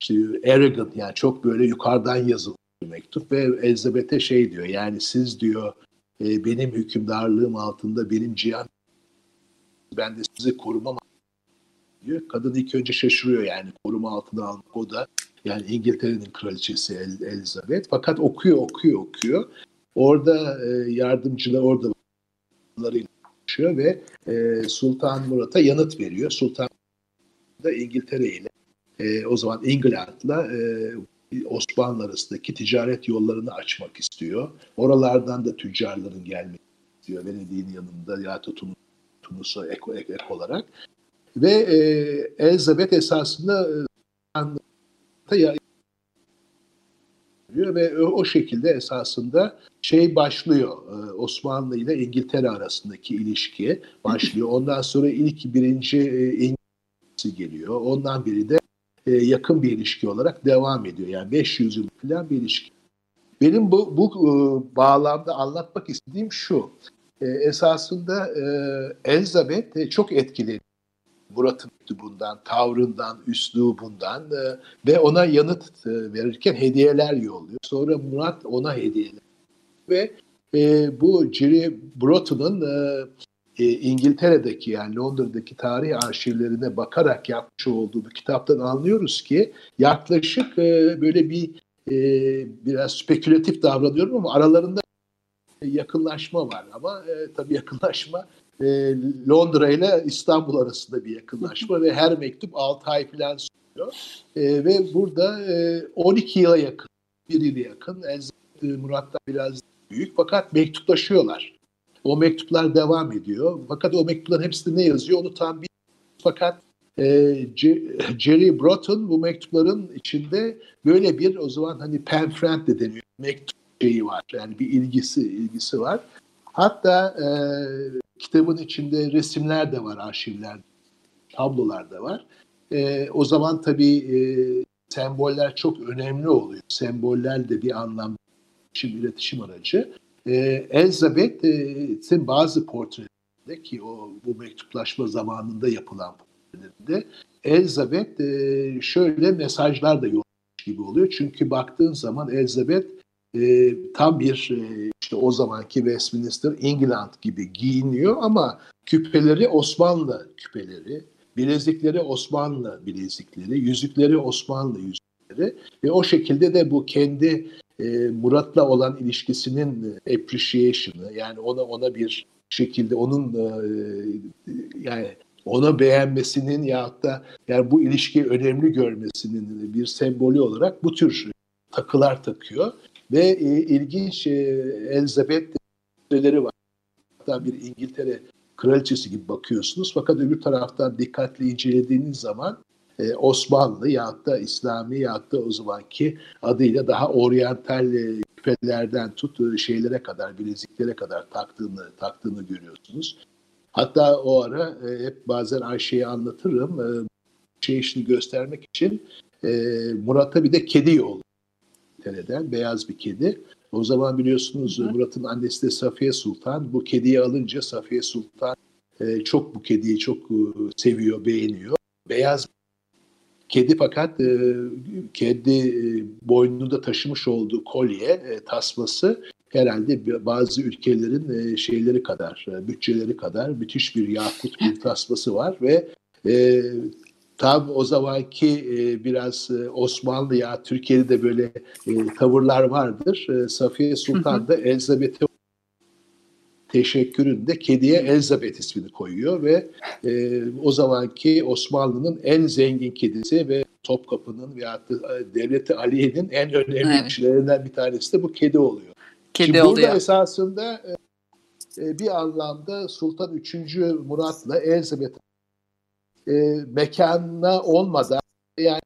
işte arrogant yani çok böyle yukarıdan yazılmış bir mektup ve Elizabeth'e şey diyor yani siz diyor e, benim hükümdarlığım altında benim cihan ben de sizi korumam diyor. Kadın ilk önce şaşırıyor yani koruma altına almak o da yani İngiltere'nin kraliçesi El Elizabeth. Fakat okuyor okuyor okuyor. Orada e, yardımcılar orada konuşuyor ve e, Sultan Murat'a yanıt veriyor. Sultan da İngiltere ile e, o zaman İngiltere'la e, Osmanlı arasındaki ticaret yollarını açmak istiyor. Oralardan da tüccarların gelmek istiyor. Venedik'in yanında ya da Tunus'a ek, ek, ek olarak. Ve e, Elizabeth esasında e, ediyor ve o şekilde esasında şey başlıyor e, Osmanlı ile İngiltere arasındaki ilişki başlıyor. Ondan sonra ilk birinci e, İngiliz geliyor. Ondan biri de e, yakın bir ilişki olarak devam ediyor. Yani 500 yıl falan bir ilişki. Benim bu, bu bağlamda anlatmak istediğim şu. Esasında Elizabeth çok etkiledi Murat'ın mektubundan, tavrından, üslubundan e, ve ona yanıt e, verirken hediyeler yolluyor. Sonra Murat ona hediyeler ve e, bu Jerry Broughton'un e, e, İngiltere'deki yani Londra'daki tarih arşivlerine bakarak yapmış olduğu bu kitaptan anlıyoruz ki yaklaşık e, böyle bir e, biraz spekülatif davranıyorum ama aralarında yakınlaşma var ama e, tabii yakınlaşma e, Londra ile İstanbul arasında bir yakınlaşma ve her mektup 6 ay falan sürüyor. E, ve burada e, 12 yıla yakın, bir yıla yakın Elzebeth Murat'tan biraz büyük fakat mektuplaşıyorlar. O mektuplar devam ediyor. Fakat o mektupların hepsinde ne yazıyor onu tam bir fakat e, Jerry Broughton bu mektupların içinde böyle bir o zaman hani pen friend de deniyor. Mektup şeyi var. Yani bir ilgisi ilgisi var. Hatta e, kitabın içinde resimler de var arşivler, tablolar da var. E, o zaman tabii e, semboller çok önemli oluyor. Semboller de bir anlamda iletişim, iletişim aracı. E, Elizabeth'in bazı portrelerinde ki o bu mektuplaşma zamanında yapılan portrelerinde Elizabeth e, şöyle mesajlar da yollamış gibi oluyor. Çünkü baktığın zaman Elizabeth e, tam bir e, işte o zamanki Westminster England gibi giyiniyor ama küpeleri Osmanlı küpeleri, bilezikleri Osmanlı bilezikleri, yüzükleri Osmanlı yüzükleri ve o şekilde de bu kendi e, Murat'la olan ilişkisinin appreciation'ı yani ona ona bir şekilde onun e, yani ona beğenmesinin ya da yani bu ilişkiyi önemli görmesinin bir sembolü olarak bu tür takılar takıyor. Ve e, ilginç e, Elizabeth var. Hatta bir İngiltere kraliçesi gibi bakıyorsunuz. Fakat öbür taraftan dikkatli incelediğiniz zaman e, Osmanlı ya da İslami ya da o zamanki adıyla daha oryantal e, küpelerden tut e, şeylere kadar, bileziklere kadar taktığını taktığını görüyorsunuz. Hatta o ara e, hep bazen Ayşe'ye anlatırım. E, şey işini göstermek için e, Murat'a bir de kedi yollu. TR'den beyaz bir kedi. O zaman biliyorsunuz Hı. Murat'ın annesi de Safiye Sultan. Bu kediyi alınca Safiye Sultan e, çok bu kediyi çok e, seviyor, beğeniyor. Beyaz kedi fakat e, kedi e, boynunda taşımış olduğu kolye, e, tasması herhalde bazı ülkelerin e, şeyleri kadar, e, bütçeleri kadar müthiş bir yakut bir tasması var ve e, tam o zamanki e, biraz e, Osmanlı ya Türkiye'de de böyle e, tavırlar vardır. E, Safiye Sultan da Elizabeth'e teşekküründe kediye Elizabeth ismini koyuyor ve e, o zamanki Osmanlı'nın en zengin kedisi ve Topkapı'nın veya e, Devleti Aliye'nin en önemli evet. kişilerinden bir tanesi de bu kedi oluyor. Kedi Şimdi oluyor. burada esasında e, e, bir anlamda Sultan 3. Murat'la Elizabeth e, mekanına olmadan yani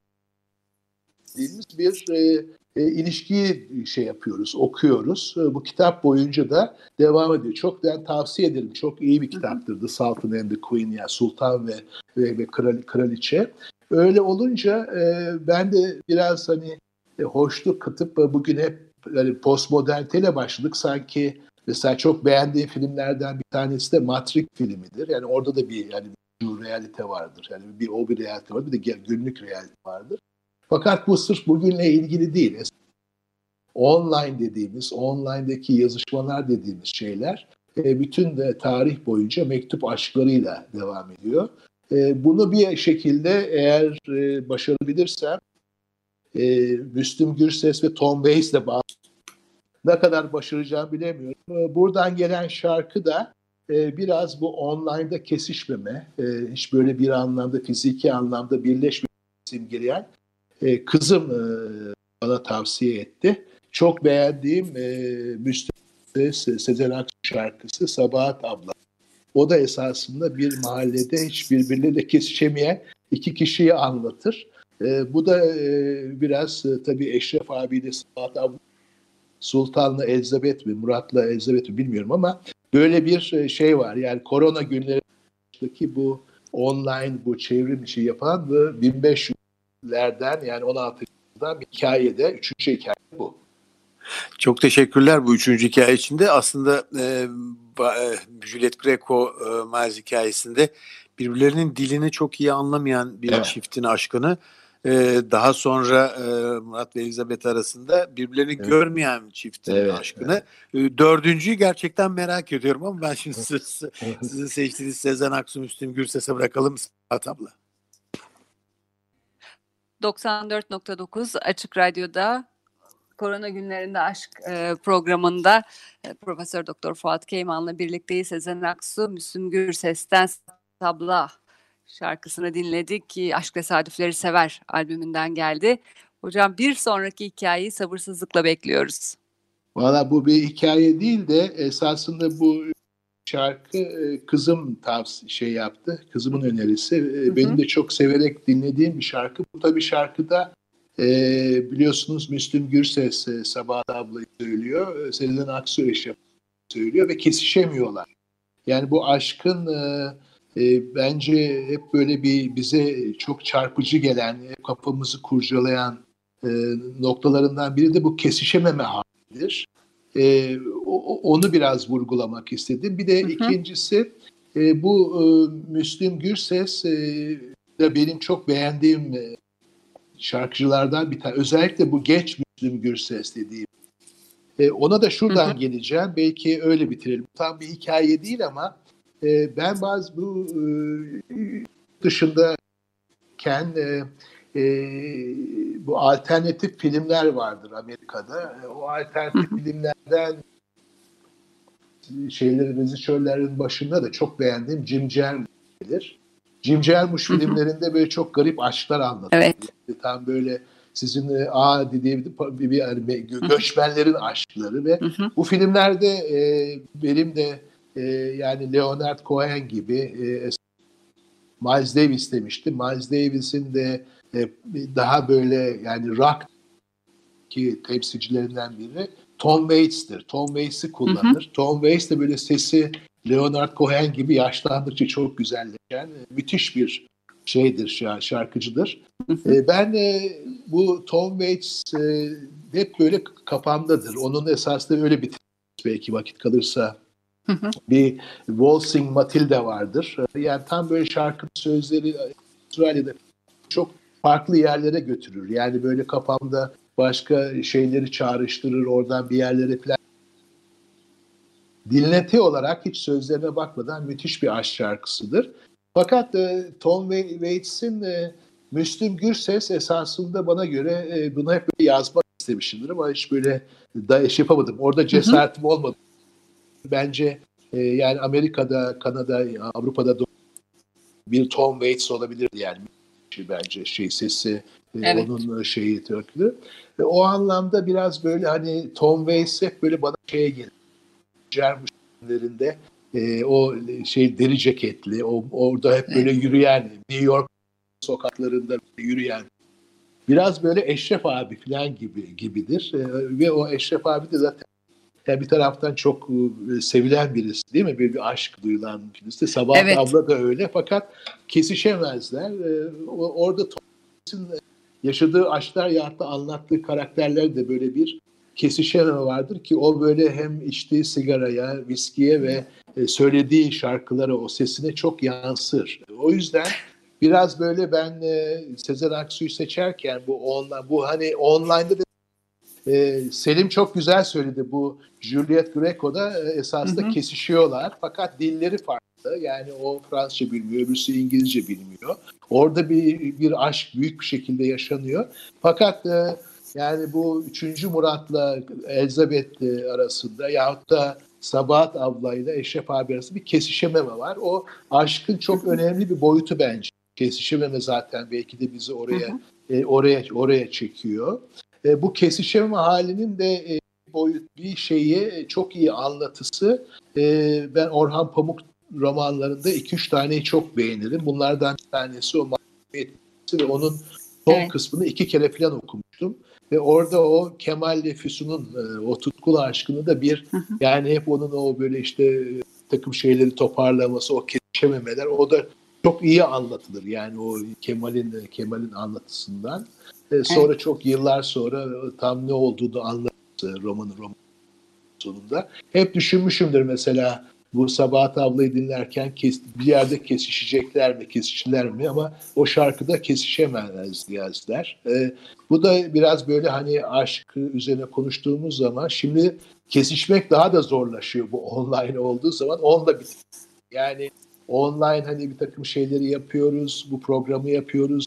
dediğimiz bir e, e, ilişkiyi şey yapıyoruz, okuyoruz. E, bu kitap boyunca da devam ediyor. Çok ben tavsiye ederim. Çok iyi bir kitaptır. The Sultan and the Queen yani Sultan ve ve, ve kral, kraliçe. Öyle olunca e, ben de biraz hani e, hoşluk katıp e, bugün hep yani postmoderniteyle başladık. Sanki mesela çok beğendiğim filmlerden bir tanesi de Matrix filmidir. Yani orada da bir yani realite vardır. Yani bir o bir realite var, bir de günlük realite vardır. Fakat bu sırf bugünle ilgili değil. Online dediğimiz, online'daki yazışmalar dediğimiz şeyler e, bütün de tarih boyunca mektup aşklarıyla devam ediyor. E, bunu bir şekilde eğer e, başarabilirsem Müslüm Gürses ve Tom Waits'le ne kadar başaracağım bilemiyorum. Buradan gelen şarkı da biraz bu online'da kesişmeme, hiç böyle bir anlamda fiziki anlamda birleşme simgeleyen e, kızım e, bana tavsiye etti. Çok beğendiğim e, Sezen Aksu şarkısı Sabahat Abla. O da esasında bir mahallede hiç birbirleriyle kesişemeyen iki kişiyi anlatır. E, bu da e, biraz e, tabii Eşref abiyle Sabahat Abla Sultan'la Elizabeth mi, Murat'la Elizabeth mi bilmiyorum ama böyle bir e, şey var. Yani korona günlerindeki bu online bu çevrim işi yapan bu 1500 lerden yani 16 yıldan bir hikayede üçüncü hikaye bu. Çok teşekkürler bu üçüncü hikaye içinde. Aslında e, e, Juliet Greco e, Miles hikayesinde birbirlerinin dilini çok iyi anlamayan bir evet. çiftin aşkını e, daha sonra e, Murat ve Elizabeth arasında birbirlerini evet. görmeyen çiftin evet, aşkını. Evet. E, dördüncüyü gerçekten merak ediyorum ama ben şimdi siz, sizin seçtiğiniz Sezen Aksu Müslüm Gürses'e bırakalım Saat abla. 94.9 Açık Radyo'da Korona Günlerinde Aşk e, programında e, Profesör Doktor Fuat Keyman'la birlikteyiz. Sezen Aksu, Müslüm Gürses'ten Tabla şarkısını dinledik ki Aşk Tesadüfleri Sever albümünden geldi. Hocam bir sonraki hikayeyi sabırsızlıkla bekliyoruz. Valla bu bir hikaye değil de esasında bu şarkı e, kızım tavsiye şey yaptı. Kızımın önerisi. E, hı hı. Benim de çok severek dinlediğim bir şarkı. Bu tabii şarkıda e, biliyorsunuz Müslüm Gürses e, Sabah ablayı söylüyor. E, Sezen Aksu söylüyor ve kesişemiyorlar. Yani bu aşkın e, e, bence hep böyle bir bize çok çarpıcı gelen, kafamızı kurcalayan e, noktalarından biri de bu kesişememe halidir. E, onu biraz vurgulamak istedim. Bir de hı hı. ikincisi e, bu e, Müslüm Gürses e, de benim çok beğendiğim e, şarkıcılardan bir tane. Özellikle bu geç Müslüm Gürses dediğim. E, ona da şuradan hı hı. geleceğim. Belki öyle bitirelim. Tam bir hikaye değil ama e, ben bazı bu e, dışında kendi e, e, bu alternatif filmler vardır Amerika'da. E, o alternatif filmlerden şeylerin, rejisörlerin başında da çok beğendiğim Jim Jarmusch gelir. Jim Jarmusch filmlerinde böyle çok garip aşklar anlatır. Evet. Tam böyle sizin e, a dediğim bir, bir, bir göçmenlerin aşkları ve bu filmlerde e, benim de e, yani Leonard Cohen gibi e, Miles Davis demişti. Miles Davis'in de e, daha böyle yani rock ki temsilcilerinden biri Tom Waits'tir. Tom Waits'i kullanır. Hı hı. Tom Waits de böyle sesi Leonard Cohen gibi yaşlandıkça çok güzelleşen müthiş bir şeydir, şarkıcıdır. e, ben e, bu Tom Waits e, hep böyle kafamdadır. Onun esasında öyle bir belki vakit kalırsa bir Waltzing Matilda vardır. Yani tam böyle şarkı sözleri Avustralya'da çok farklı yerlere götürür. Yani böyle kafamda başka şeyleri çağrıştırır, oradan bir yerlere plan dinleti olarak hiç sözlerine bakmadan müthiş bir aşk şarkısıdır. Fakat e, Tom Waits'in e, Müslüm Gürses esasında bana göre e, bunu hep böyle yazmak istemişimdir ama hiç böyle da şey yapamadım. Orada cesaretim olmadı. Bence e, yani Amerika'da, Kanada, Avrupa'da bir Tom Waits olabilirdi yani şey bence şey sesi e, evet. onun şeyi türkülü. Ve o anlamda biraz böyle hani Tom Waits hep böyle bana şeye gelir. Cermuşlerinde e, o şey deri ceketli, o, orada hep böyle yürüyen, New York sokaklarında yürüyen biraz böyle Eşref abi falan gibi gibidir. E, ve o Eşref abi de zaten yani bir taraftan çok e, sevilen birisi değil mi? Bir, bir aşk duyulan birisi. Sabah evet. abla da öyle fakat kesişemezler. E, orada Thomas'ın yaşadığı aşklar ya da anlattığı karakterler de böyle bir kesişeme vardır ki o böyle hem içtiği sigaraya, viskiye ve e, söylediği şarkılara, o sesine çok yansır. O yüzden biraz böyle ben e, Sezen Aksu'yu seçerken bu online, bu hani online'da da e, Selim çok güzel söyledi bu Juliet Greco'da e, esasında hı hı. kesişiyorlar fakat dilleri farklı. Yani o Fransızca bilmiyor, öbürsü İngilizce bilmiyor. Orada bir bir aşk büyük bir şekilde yaşanıyor. Fakat e, yani bu 3. Murat'la Elizabeth arasında yahut da Sabahat ablayla Eşref abi arasında bir kesişememe var. O aşkın çok önemli bir boyutu bence. Kesişememe zaten belki de bizi oraya hı hı. E, oraya oraya çekiyor. E, bu kesişememe halinin de e, boyut bir şeyi çok iyi anlatısı. E, ben Orhan Pamuk romanlarında iki üç taneyi çok beğenirim. Bunlardan bir tanesi o ve onun son evet. kısmını iki kere falan okumuştum. Ve orada o Kemal ile Füsun'un e, o tutkulu aşkını da bir hı hı. yani hep onun o böyle işte e, takım şeyleri toparlaması, o kesişememeler o da çok iyi anlatılır. Yani o Kemal'in Kemal'in anlatısından. E, sonra evet. çok yıllar sonra tam ne olduğunu anlattı romanın roman sonunda. Hep düşünmüşümdür mesela bu Sabahat ablayı dinlerken kes, bir yerde kesişecekler mi, kesiştiler mi ama o şarkıda kesişemez diyazlar. E, bu da biraz böyle hani aşk üzerine konuştuğumuz zaman şimdi kesişmek daha da zorlaşıyor bu online olduğu zaman. Onunla bir yani online hani bir takım şeyleri yapıyoruz, bu programı yapıyoruz,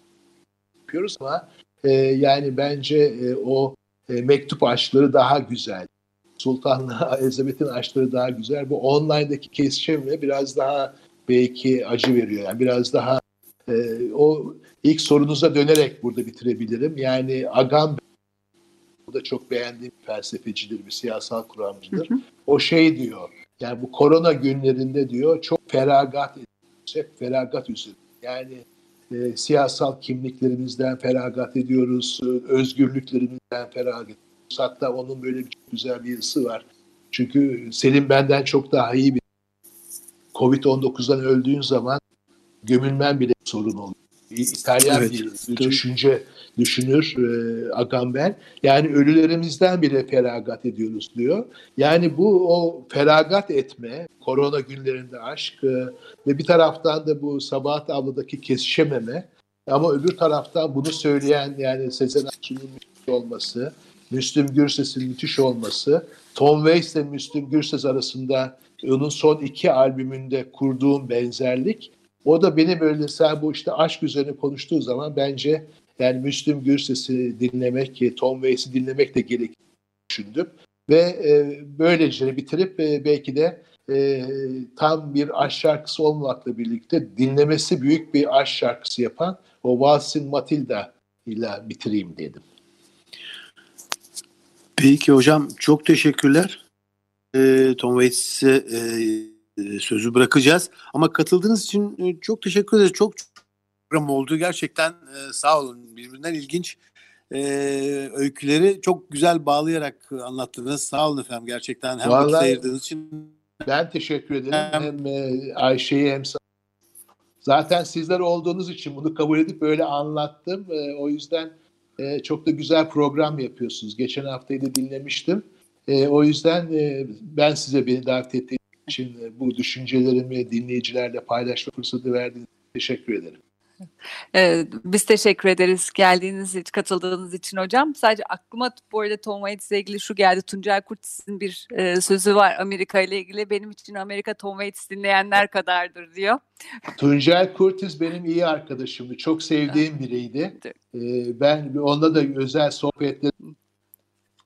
yapıyoruz ama e, yani bence e, o e, mektup aşkları daha güzel. Sultan'la Elizabeth'in aşkları daha güzel. Bu online'daki kesişimle biraz daha belki acı veriyor. Yani biraz daha e, o ilk sorunuza dönerek burada bitirebilirim. Yani Agam bu da çok beğendiğim bir felsefecidir, bir siyasal kuramcıdır. Hı hı. O şey diyor, yani bu korona günlerinde diyor çok feragat ediyoruz, hep feragat üzerine. Yani e, siyasal kimliklerimizden feragat ediyoruz, özgürlüklerimizden feragat ediyoruz. Hatta onun böyle bir güzel bir yazısı var. Çünkü Selim benden çok daha iyi bir Covid-19'dan öldüğün zaman gömülmen bile sorun oluyor. İtalyan evet, bir düşünce düşünür e, Agamben. Yani ölülerimizden bile feragat ediyoruz diyor. Yani bu o feragat etme, korona günlerinde aşk e, ve bir taraftan da bu Sabahat abladaki kesişememe ama öbür taraftan bunu söyleyen yani Sezen Aksu'nun olması, Müslüm Gürses'in müthiş olması, Tom Waits ile Müslüm Gürses arasında onun son iki albümünde kurduğum benzerlik o da beni böyle sen bu işte aşk üzerine konuştuğu zaman bence yani Müslüm Gürses'i dinlemek, ki Tom Waits'i dinlemek de gerektiğini düşündüm. Ve e, böylece bitirip e, belki de e, tam bir aşk şarkısı olmakla birlikte dinlemesi büyük bir aşk şarkısı yapan o Waltzin Matilda ile bitireyim dedim. Peki hocam çok teşekkürler. E, Tom Waits'e e, e, sözü bırakacağız. Ama katıldığınız için e, çok teşekkür ederiz. Çok, program oldu. Gerçekten e, sağ olun. Birbirinden ilginç e, öyküleri çok güzel bağlayarak anlattınız. Sağ olun efendim gerçekten. Hem vakit Vallahi- ayırdığınız için Ben teşekkür ederim. Hem- Hem e, Ayşe'ye hem sana. Zaten sizler olduğunuz için bunu kabul edip böyle anlattım. E, o yüzden e, çok da güzel program yapıyorsunuz. Geçen haftayı da dinlemiştim. E, o yüzden e, ben size beni davet ettiğiniz için e, bu düşüncelerimi dinleyicilerle paylaşma fırsatı verdiğiniz için teşekkür ederim. Ee, biz teşekkür ederiz geldiğiniz için, katıldığınız için hocam. Sadece aklıma bu arada Tom Waits ile ilgili şu geldi. Tuncel Kurtis'in bir e, sözü var Amerika ile ilgili. Benim için Amerika Tom Waits dinleyenler kadardır diyor. Tuncel Kurtiz benim iyi arkadaşımdı. Çok sevdiğim biriydi. Evet. Ee, ben onunla da özel sohbetlerimde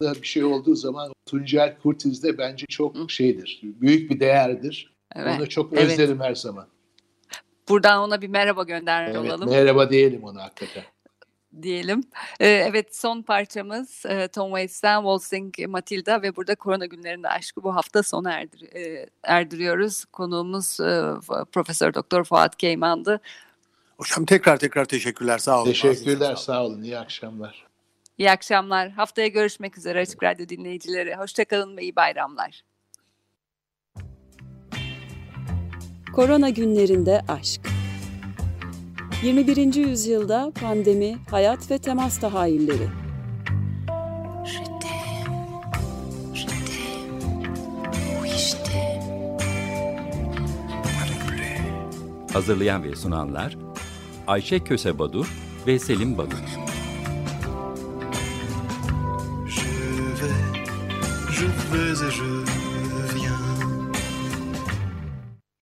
bir şey olduğu zaman Tuncel Kurtiz de bence çok şeydir. Büyük bir değerdir. Evet. Onu çok evet. özlerim her zaman. Buradan ona bir merhaba göndermiş Evet, olalım. merhaba diyelim ona hakikaten. diyelim. Ee, evet son parçamız e, Tom Waits'ten Waltzing Matilda ve burada korona günlerinde aşkı bu hafta sona erdir, e, erdiriyoruz. Konuğumuz e, Profesör Doktor Fuat Keyman'dı. hocam tekrar tekrar teşekkürler. Sağ olun. Teşekkürler, Ağzınıza sağlık. sağ olun. İyi akşamlar. İyi akşamlar. Haftaya görüşmek üzere Açık Radyo dinleyicileri. Hoşçakalın ve iyi bayramlar. Korona günlerinde aşk. 21. yüzyılda pandemi, hayat ve temas tahayyülleri. Hazırlayan ve sunanlar Ayşe Köse Badur ve Selim Badur.